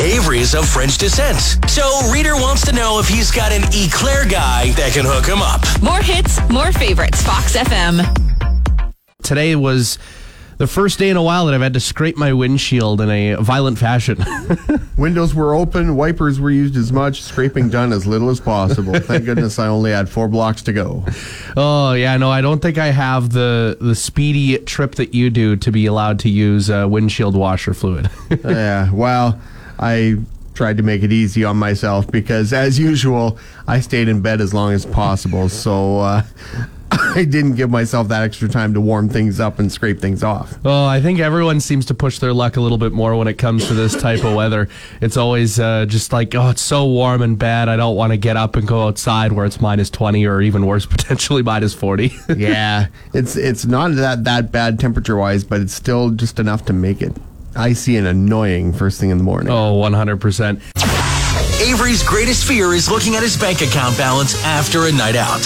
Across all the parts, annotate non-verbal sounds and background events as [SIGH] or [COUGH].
Avery's of French descent. So Reader wants to know if he's got an eclair guy that can hook him up. More hits, more favorites. Fox FM. Today was the first day in a while that I've had to scrape my windshield in a violent fashion. [LAUGHS] Windows were open, wipers were used as much, scraping done as little as possible. Thank [LAUGHS] goodness I only had four blocks to go. oh yeah, no, I don't think I have the the speedy trip that you do to be allowed to use uh, windshield washer fluid. [LAUGHS] yeah, well, I tried to make it easy on myself because, as usual, I stayed in bed as long as possible. So uh, [LAUGHS] I didn't give myself that extra time to warm things up and scrape things off. Oh, I think everyone seems to push their luck a little bit more when it comes to this type of weather. It's always uh, just like, oh, it's so warm and bad. I don't want to get up and go outside where it's minus 20 or even worse, [LAUGHS] potentially minus 40. [LAUGHS] yeah, it's it's not that that bad temperature wise, but it's still just enough to make it icy and annoying first thing in the morning. oh, 100%. Avery's greatest fear is looking at his bank account balance after a night out.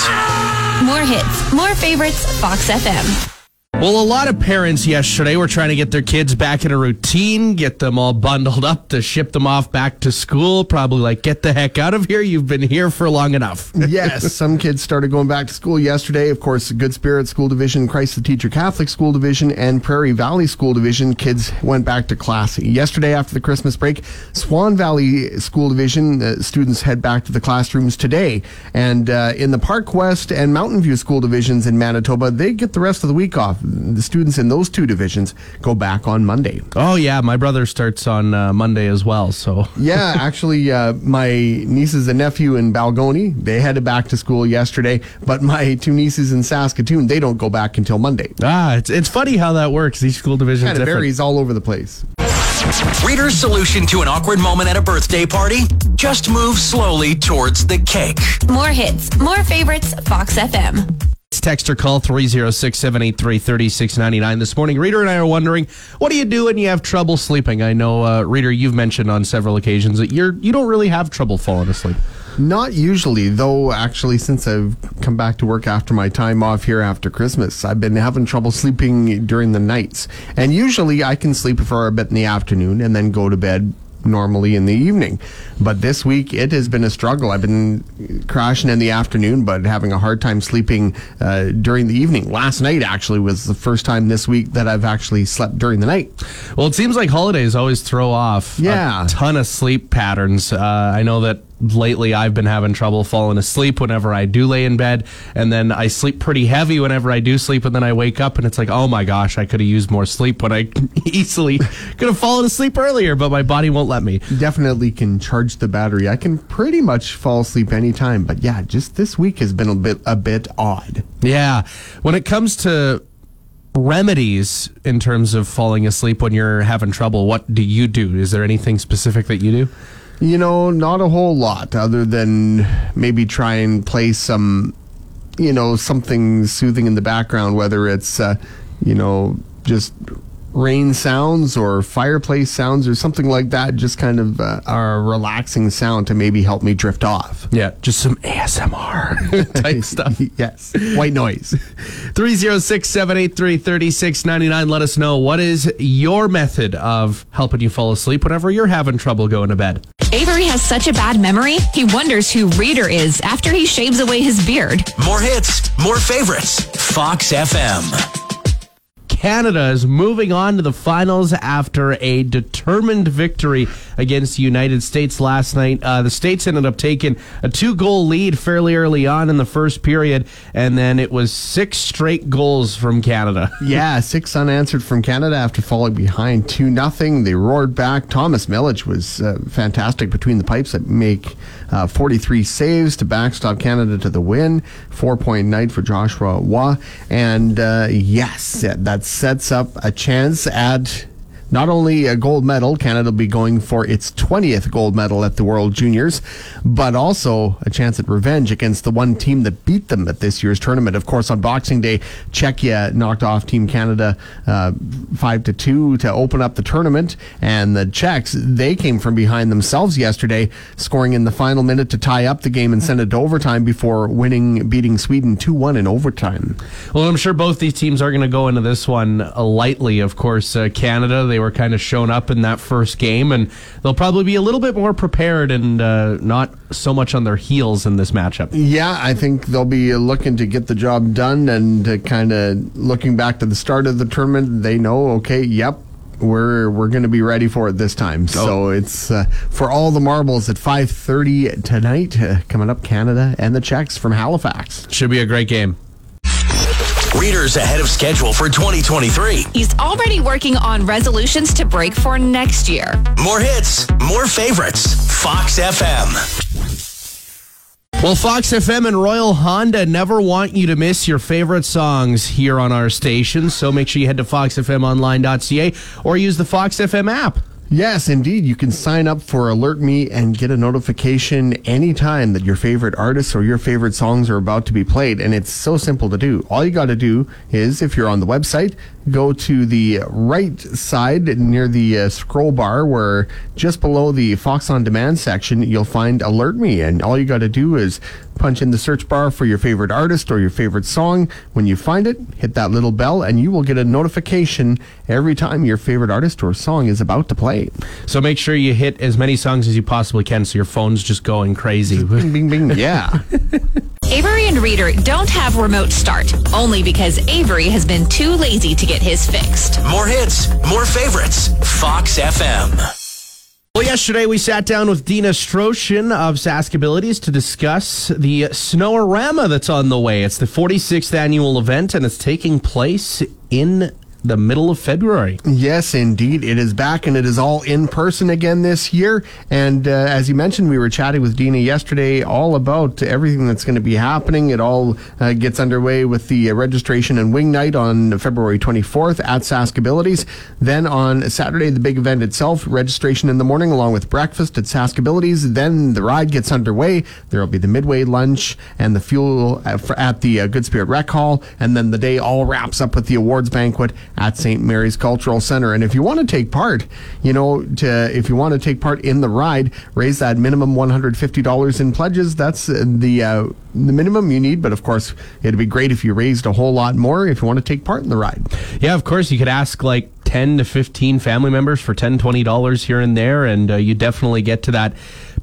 More hits, more favorites. Fox FM. Well, a lot of parents yesterday were trying to get their kids back in a routine, get them all bundled up to ship them off back to school. Probably like, get the heck out of here. You've been here for long enough. [LAUGHS] yes, some kids started going back to school yesterday. Of course, Good Spirit School Division, Christ the Teacher Catholic School Division, and Prairie Valley School Division kids went back to class yesterday after the Christmas break. Swan Valley School Division uh, students head back to the classrooms today, and uh, in the Park West and Mountain View School Divisions in Manitoba, they get the rest of the week off. The students in those two divisions go back on Monday. Oh, yeah. My brother starts on uh, Monday as well. So, [LAUGHS] Yeah, actually, uh, my nieces and nephew in Balgonie, they headed back to school yesterday, but my two nieces in Saskatoon, they don't go back until Monday. ah, it's, it's funny how that works. Each school division is Kind of varies all over the place. Reader's solution to an awkward moment at a birthday party? Just move slowly towards the cake. More hits, more favorites. Fox FM. It's text or call 306 783 3699. This morning, Reader and I are wondering, what do you do when you have trouble sleeping? I know, uh, Reader, you've mentioned on several occasions that you're, you don't really have trouble falling asleep. Not usually, though, actually, since I've come back to work after my time off here after Christmas, I've been having trouble sleeping during the nights. And usually I can sleep for a bit in the afternoon and then go to bed normally in the evening. But this week it has been a struggle. I've been crashing in the afternoon, but having a hard time sleeping uh, during the evening. Last night actually was the first time this week that I've actually slept during the night. Well, it seems like holidays always throw off Yeah. a ton of sleep patterns. Uh, I know that lately I've been having trouble falling asleep whenever I do lay in bed, and then I sleep pretty heavy whenever I do sleep, and then I wake up and it's like, oh my gosh, I could have used more sleep when I [LAUGHS] easily could have fallen asleep earlier, but my body won't let me. Definitely can charge the battery. I can pretty much fall asleep anytime, but yeah, just this week has been a bit a bit odd. Yeah. When it comes to remedies in terms of falling asleep when you're having trouble, what do you do? Is there anything specific that you do? You know, not a whole lot other than maybe try and play some, you know, something soothing in the background, whether it's, uh, you know, just rain sounds or fireplace sounds or something like that, just kind of uh, a relaxing sound to maybe help me drift off. Yeah, just some ASMR [LAUGHS] type [LAUGHS] stuff. yes, white noise. [LAUGHS] 306 783 3699. Let us know what is your method of helping you fall asleep whenever you're having trouble going to bed. Avery has such a bad memory, he wonders who Reader is after he shaves away his beard. More hits, more favorites. Fox FM. Canada is moving on to the finals after a determined victory against the United States last night. Uh, the States ended up taking a two goal lead fairly early on in the first period, and then it was six straight goals from Canada. [LAUGHS] Yeah, six unanswered from Canada after falling behind 2 nothing. They roared back. Thomas Milic was uh, fantastic between the pipes that make uh, 43 saves to backstop Canada to the win. Four point night for Joshua Roy. And uh, yes, that that sets up a chance at not only a gold medal, Canada will be going for its 20th gold medal at the World Juniors, but also a chance at revenge against the one team that beat them at this year's tournament. Of course, on Boxing Day, Czechia knocked off Team Canada uh, five to two to open up the tournament, and the Czechs they came from behind themselves yesterday, scoring in the final minute to tie up the game and send it to overtime before winning, beating Sweden two one in overtime. Well, I'm sure both these teams are going to go into this one lightly. Of course, uh, Canada, they were kind of shown up in that first game, and they'll probably be a little bit more prepared and uh, not so much on their heels in this matchup. Yeah, I think they'll be looking to get the job done and uh, kind of looking back to the start of the tournament. They know, okay, yep, we're we're going to be ready for it this time. So it's uh, for all the marbles at 5:30 tonight. Uh, coming up, Canada and the Czechs from Halifax. Should be a great game. Readers ahead of schedule for 2023. He's already working on resolutions to break for next year. More hits, more favorites. Fox FM. Well, Fox FM and Royal Honda never want you to miss your favorite songs here on our station. So make sure you head to foxfmonline.ca or use the Fox FM app. Yes, indeed. You can sign up for Alert Me and get a notification anytime that your favorite artists or your favorite songs are about to be played. And it's so simple to do. All you got to do is, if you're on the website, go to the right side near the uh, scroll bar where just below the Fox On Demand section, you'll find Alert Me. And all you got to do is punch in the search bar for your favorite artist or your favorite song. When you find it, hit that little bell and you will get a notification every time your favorite artist or song is about to play. So make sure you hit as many songs as you possibly can so your phone's just going crazy. Bing, bing, bing. Yeah. [LAUGHS] Avery and Reader don't have remote start, only because Avery has been too lazy to get his fixed. More hits, more favorites. Fox FM. Well, yesterday we sat down with Dina Stroshin of Sask Abilities to discuss the Snoworama that's on the way. It's the 46th annual event and it's taking place in the middle of February. Yes, indeed. It is back and it is all in person again this year. And uh, as you mentioned, we were chatting with Dina yesterday all about everything that's going to be happening. It all uh, gets underway with the uh, registration and wing night on February 24th at Sask Abilities. Then on Saturday, the big event itself, registration in the morning along with breakfast at Sask Abilities. Then the ride gets underway. There will be the midway lunch and the fuel at, for- at the uh, Good Spirit Rec Hall. And then the day all wraps up with the awards banquet at St. Mary's Cultural Center. And if you want to take part, you know, to if you want to take part in the ride, raise that minimum $150 in pledges. That's uh, the uh, the minimum you need. But of course, it'd be great if you raised a whole lot more if you want to take part in the ride. Yeah, of course, you could ask like 10 to 15 family members for 10 $20 here and there, and uh, you definitely get to that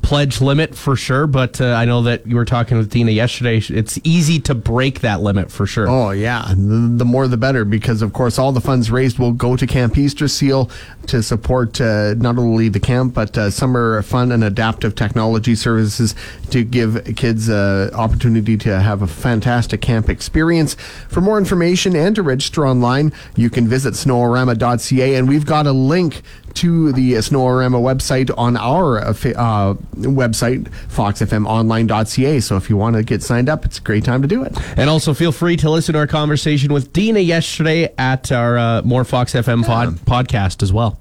pledge limit for sure. But uh, I know that you were talking with Dina yesterday. It's easy to break that limit for sure. Oh yeah, the, the more the better because of course all the funds raised will go to Camp Easter Seal to support uh, not only the camp but uh, summer fun and adaptive technology services to give kids uh, opportunity to have a fantastic camp experience. For more information and to register online, you can visit snoworama.ca and we've got a link to the Snoworama website on our uh, uh, website, foxfmonline.ca. So if you want to get signed up, it's a great time to do it. And also feel free to listen to our conversation with Dina yesterday at our uh, More Fox FM pod- podcast as well.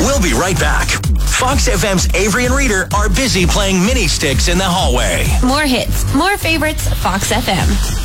We'll be right back. Fox FM's Avery and Reader are busy playing mini sticks in the hallway. More hits, more favorites, Fox FM.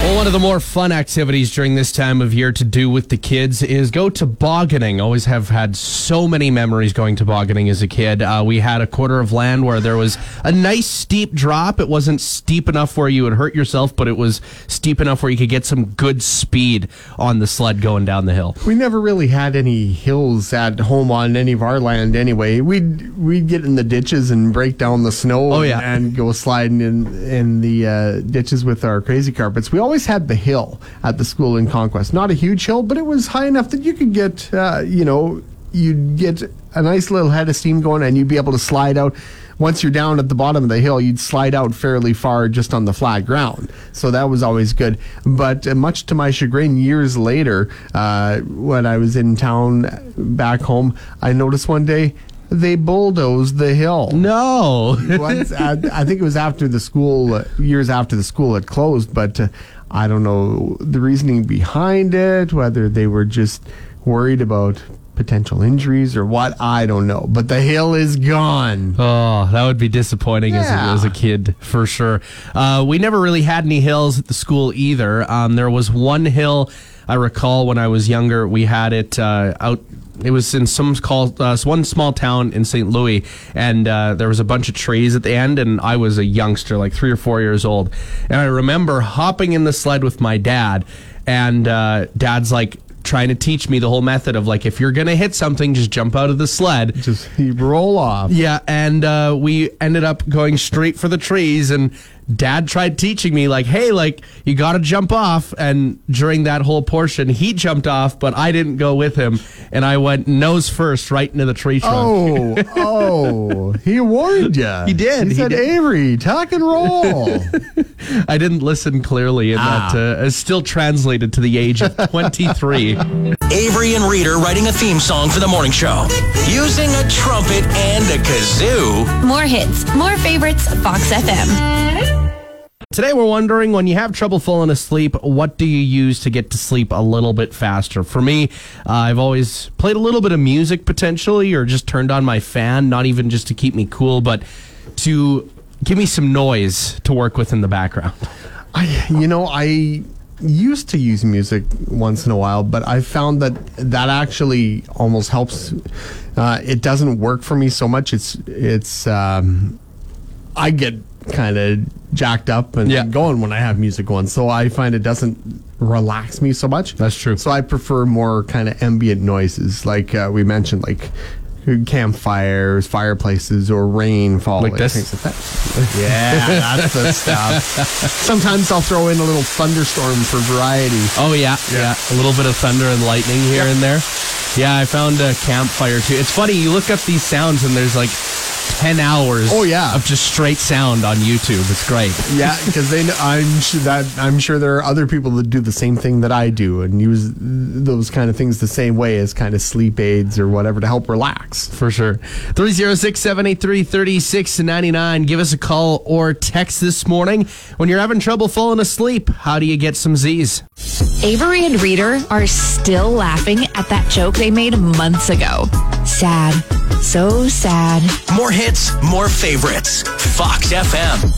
Well, one of the more fun activities during this time of year to do with the kids is go tobogganing. Always have had so many memories going tobogganing as a kid. Uh, we had a quarter of land where there was a nice steep drop. It wasn't steep enough where you would hurt yourself, but it was steep enough where you could get some good speed on the sled going down the hill. We never really had any hills at home on any of our land anyway. We'd we'd get in the ditches and break down the snow Oh, yeah. and, go sliding in in the uh, ditches with our crazy carpets. We always had the hill at the school in Conquest. Not a huge hill, but it was high enough that you could get uh, you know, you'd get a nice little head of steam going and you'd be able to slide out once you're down at the bottom of the hill, you'd slide out fairly far just on the flat ground. So that was always good. But uh, much to my chagrin, years later, uh, when I was in town back home, I noticed one day they bulldozed the hill. No. Once, I, I think it was after the school, uh, years after the school had closed, but uh, I don't know the reasoning behind it, whether they were just worried about potential injuries or what. I don't know. But the hill is gone. Oh, that would be disappointing as, a, as a kid, for sure. Uh, we never really had any hills at the school either. Um, there was one hill I recall when I was younger. We had it uh, out. It was in some called uh, one small town in St. Louis, and uh, there was a bunch of trees at the end. And I was a youngster, like three or four years old, and I remember hopping in the sled with my dad, and uh, dad's like trying to teach me the whole method of like if you're gonna hit something, just jump out of the sled. Just roll off. Yeah, and uh, we ended up going straight for the trees, and Dad tried teaching me like, "Hey, like you got to jump off." And during that whole portion, he jumped off, but I didn't go with him, and I went nose first right into the tree trunk. Oh, [LAUGHS] oh, he warned you. He did, He he said, did. Avery, tuck and roll. [LAUGHS] I didn't listen clearly, and Ah. that uh, is still translated to the age of 23. [LAUGHS] Avery and Reader writing a theme song for the morning show using a trumpet and a kazoo. More hits, more favorites, Fox FM. Today, we're wondering when you have trouble falling asleep, what do you use to get to sleep a little bit faster? For me, uh, I've always played a little bit of music potentially, or just turned on my fan, not even just to keep me cool, but to give me some noise to work with in the background. I, you know, I used to use music once in a while, but I found that that actually almost helps. Uh, it doesn't work for me so much. It's it's um, I get kind of jacked up and Yeah. going when I have music going, so I find it doesn't relax me so much. That's true. So I prefer more kind of ambient noises, like uh, we mentioned, like campfires, fireplaces, or rain falling. Like this? things like that. Yeah, that's the stuff. [LAUGHS] Sometimes I'll throw in a little thunderstorm for variety. Oh yeah, yeah, A little bit of thunder and lightning here and there. Yeah, I found a campfire too. It's funny you look up these sounds and there's like ten hours. Oh, yeah. of just straight sound on YouTube. It's great. Yeah, [LAUGHS] because they, know, I'm sure that I'm sure there are other people that do the same thing that I do and use those kind of things the same way as kind of sleep aids or whatever to help relax. For sure. 306 783 3699. Give us a call or text this morning. When you're having trouble falling asleep, how do you get some Z's? Avery and Reader are still laughing at that joke they made months ago. Sad. So sad. More hits, more favorites. Fox FM.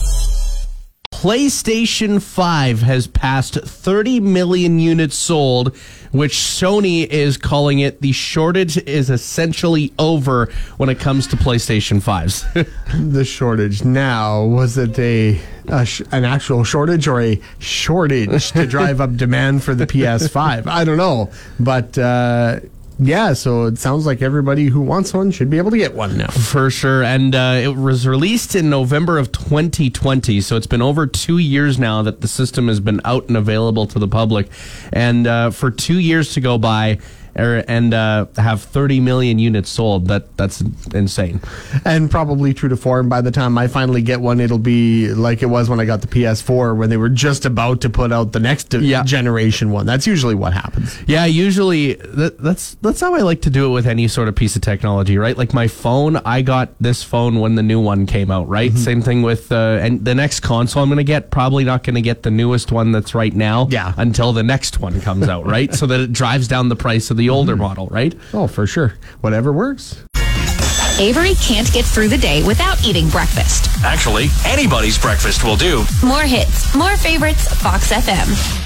PlayStation 5 has passed 30 million units sold, which Sony is calling it the shortage is essentially over when it comes to PlayStation 5s. [LAUGHS] The shortage now was it a, a sh- an actual shortage or a shortage to [LAUGHS] drive up demand for the PS5? I don't know, but uh, yeah. So it sounds like everybody who wants one should be able to get one now. For sure. And uh, it was released in November of 2020. So it's been over two years now that the system has been out and available to the public. And uh, for two years to go by er, and uh, have 30 million units sold, that that's insane. and probably true to form. By the time I finally get one, it'll be like it was when I got the PS4, when they were just about to put out the next Yeah. generation one. That's usually what happens. Yeah, usually that, that's that's how I like to do it with any sort of piece of technology, right? Like my phone, I got this phone when the new one came out, right? Same thing with uh, and the next console I'm going to get probably not going to get the newest one that's right now Yeah. until the next one comes out, right? [LAUGHS] so that it drives down the price of the older hmm. model, right? Oh, for sure. Whatever works. Avery can't get through the day without eating breakfast. Actually, anybody's breakfast will do. More hits, more favorites, Fox FM.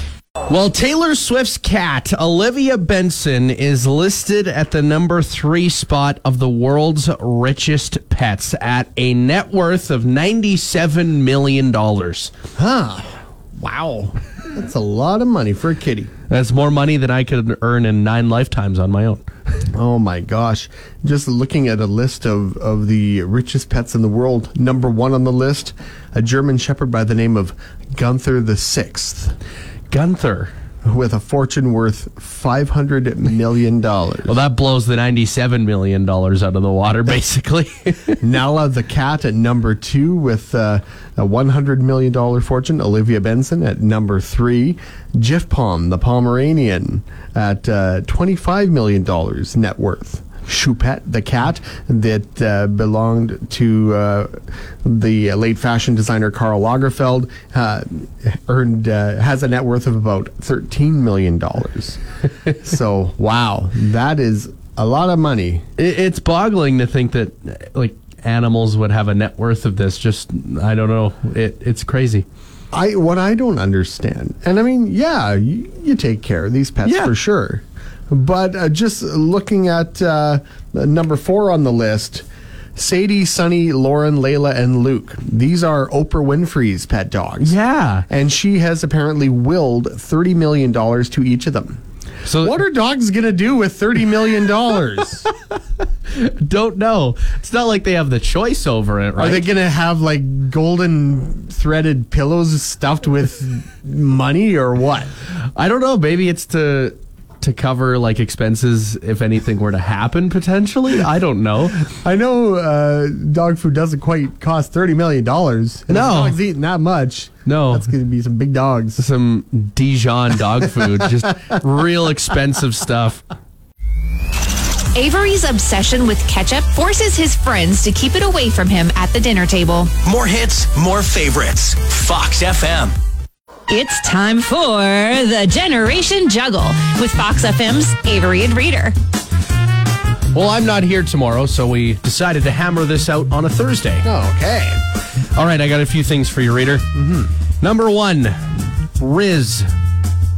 Well, Taylor Swift's cat, Olivia Benson, is listed at the number three spot of the world's richest pets at a net worth of $97 million. Huh. Wow. That's a lot of money for a kitty. That's more money than I could earn in nine lifetimes on my own. [LAUGHS] Oh my gosh. Just looking at a list of, of the richest pets in the world, number one on the list, a German Shepherd by the name of Gunther the Sixth, Gunther. With a fortune worth $500 million. Well, that blows the $97 million out of the water, [LAUGHS] basically. Nala the cat at number two with uh, a $100 million fortune. Olivia Benson at number three. Jiffpom, the Pomeranian, at uh, $25 million net worth. Choupette, the cat that uh, belonged to uh, the late fashion designer Karl Lagerfeld, uh, earned uh, has a net worth of about $13 million. [LAUGHS] so, wow, that is a lot of money. It, it's boggling to think that like animals would have a net worth of this. Just I don't know. It it's crazy. I what I don't understand, and I mean, yeah, you, you take care of these pets Yeah. for sure, but uh, just looking at uh, number four on the list. Sadie, Sunny, Lauren, Layla, and Luke. These are Oprah Winfrey's pet dogs. Yeah. And she has apparently willed $30 million to each of them. So What are dogs going to do with $30 million? [LAUGHS] don't know. It's not like they have the choice over it, right? Are they going to have like golden threaded pillows stuffed with money or what? I don't know. Maybe it's to to cover like expenses if anything were to happen potentially. I don't know. [LAUGHS] I know uh, dog food doesn't quite cost $30 million. No. a dog's eating that much. No. That's going to be some big dogs. Some Dijon dog food, [LAUGHS] just real expensive stuff. Avery's obsession with ketchup forces his friends to keep it away from him at the dinner table. More hits, more favorites. Fox FM. It's time for the Generation Juggle with Fox FM's Avery and Reader. Well, I'm not here tomorrow, so we decided to hammer this out on a Thursday. Okay. All right, I got a few things for you, reader. Mm-hmm. Number one, Riz.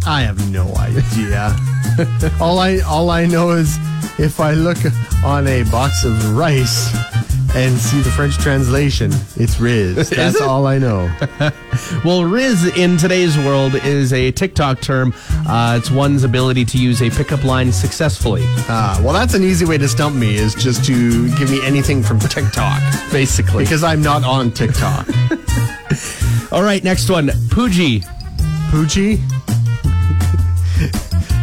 I have no idea. [LAUGHS] all I all I know is if I look on a box of rice and see the French translation, it's Riz. [LAUGHS] That's it? all I know. [LAUGHS] Well, Riz in today's world is a TikTok term. Uh, it's one's ability to use a pickup line successfully. Uh, well, that's an easy way to stump me is just to give me anything from TikTok [LAUGHS] Basically. because I'm not on TikTok. All right, next one, Poojie. Poochie.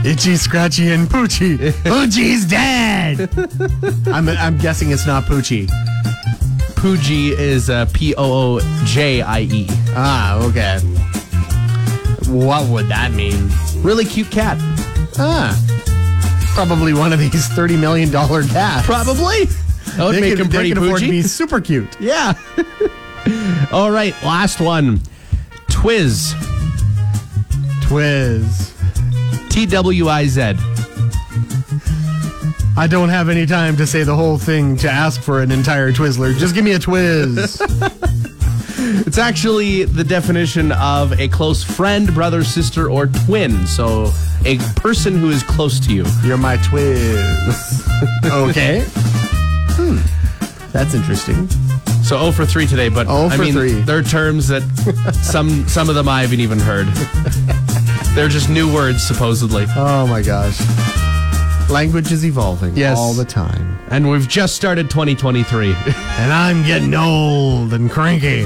Itchy, scratchy, and Poochie. Poochie's dead. I'm, I'm guessing it's not Poochie. Poojie is uh, P O O J I E. Ah, okay. What would that mean? Really cute cat. Ah, probably one of these thirty million dollar cats. Probably. That would They make could, him they could afford to be super cute. Yeah. [LAUGHS] All right, last one. Twiz. Twiz. T W I Z. I don't have any time to say the whole thing to ask for an entire Twizzler. Just give me a Twiz. [LAUGHS] It's actually the definition of a close friend, brother, sister, or twin. So a person who is close to you. You're my Twiz. [LAUGHS] okay. Hmm. That's interesting. So 0 for 3 today, but 0 I for mean, 3. they're terms that some some of them I haven't even heard. [LAUGHS] they're just new words, supposedly. Oh my gosh. Language is evolving Yes. all the time. And we've just started 2023. [LAUGHS] And I'm getting old and cranky.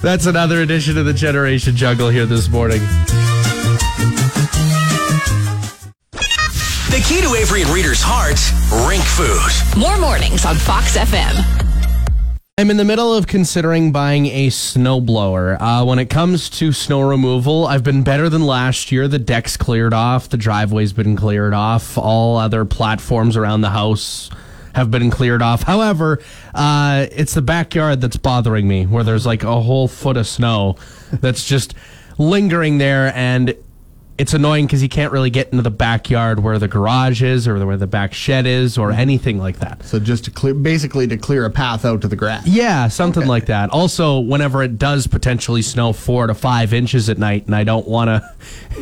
That's another edition of the Generation Juggle here this morning. The key to Avery and Reader's heart, rink food. More mornings on Fox FM. I'm in the middle of considering buying a snowblower. Uh, when it comes to snow removal, I've been better than last year. The deck's cleared off, the driveway's been cleared off, all other platforms around the house have been cleared off. However, uh, it's the backyard that's bothering me, where there's like a whole foot of snow that's just lingering there, and it's annoying because you can't really get into the backyard where the garage is or where the back shed is or anything like that. So just to clear, basically to clear a path out to the grass. Yeah, something like that. Also, whenever it does potentially snow four to five inches at night, and I don't want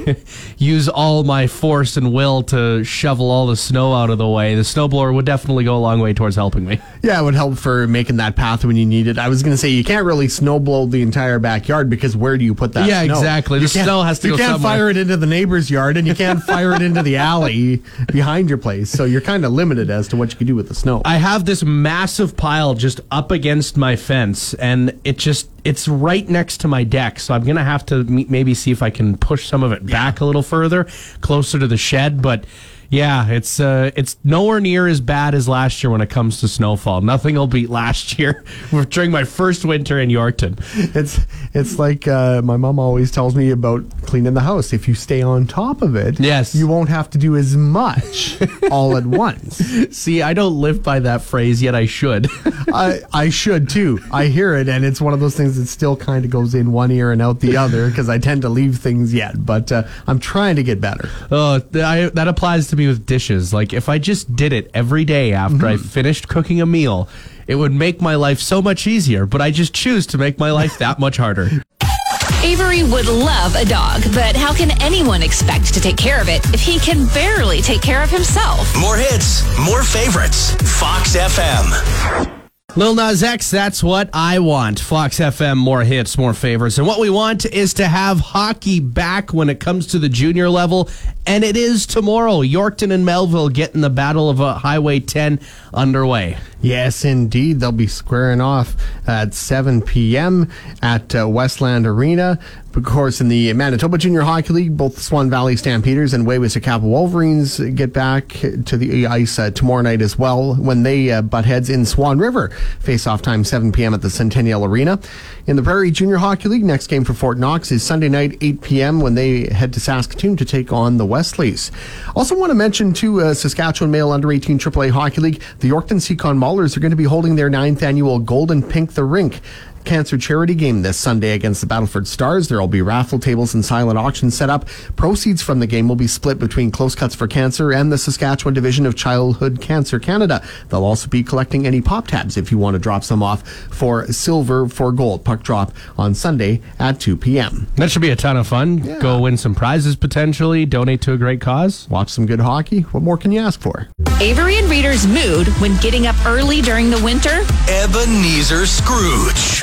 to [LAUGHS] use all my force and will to shovel all the snow out of the way, the snowblower would definitely go a long way towards helping me. Yeah, it would help for making that path when you need it. I was going to say you can't really snow blow the entire backyard because where do you put that? Yeah, snow? exactly. You The snow has to You go can't somewhere. fire it into the neighbor's yard, and you can't [LAUGHS] fire it into the alley behind your place. So you're kind of limited as to what you can do with the snow. I have this massive pile just up against my fence, and it just it's right next to my deck. So I'm gonna have to maybe see if I can push some of it back a little further, closer to the shed. But yeah, it's uh, it's nowhere near as bad as last year when it comes to snowfall. Nothing will beat last [LAUGHS] year during my first winter in Yorkton. It's it's like uh, my mom always tells me about cleaning the house. If you stay on top of it, Yes. you won't have to do as much all at once. [LAUGHS] See, I don't live by that phrase yet. I should. [LAUGHS] I I should too. I hear it, and it's one of those things that still kind of goes in one ear and out the other because I tend to leave things yet. But uh, I'm trying to get better. oh, I, that applies to me me with dishes. Like if I just did it every day after I mm-hmm. finished cooking a meal, it would make my life so much easier. But I just choose to make my life that much harder. [LAUGHS] Avery would love a dog, but how can anyone expect to take care of it if he can barely take care of himself? More hits, more favorites. Fox FM. Lil Nas X, that's what I want. Fox FM, more hits, more favorites. And what we want is to have hockey back when it comes to the junior level. And it is tomorrow. Yorkton and Melville getting the Battle of uh, Highway 10 underway. Yes, indeed. They'll be squaring off at 7 p.m. at uh, Westland Arena. Of course, in the Manitoba Junior Hockey League, both Swan Valley Stampeders and Waywayseecappo Wolverines get back to the ice uh, tomorrow night as well when they uh, butt heads in Swan River. Face-off time 7 p.m. at the Centennial Arena. In the Prairie Junior Hockey League, next game for Fort Knox is Sunday night 8 p.m. when they head to Saskatoon to take on the Westleys. Also want to mention too, uh, Saskatchewan Male Under 18 AAA Hockey League, the Yorkton Secon Maulers are going to be holding their ninth annual Golden Pink the Rink cancer charity game this Sunday against the Battleford Stars. There will be raffle tables and silent auctions set up. Proceeds from the game will be split between Close Cuts for Cancer and the Saskatchewan Division of Childhood Cancer Canada. They'll also be collecting any pop tabs if you want to drop some off for silver for gold. Puck drop on Sunday at 2 p.m. That should be a ton of fun. Go win some prizes potentially, donate to a great cause. Watch some good hockey. What more can you ask for? Avery and Reader's mood when getting up early during the winter? Ebenezer Scrooge.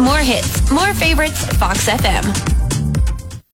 More hits, more favorites, Fox FM.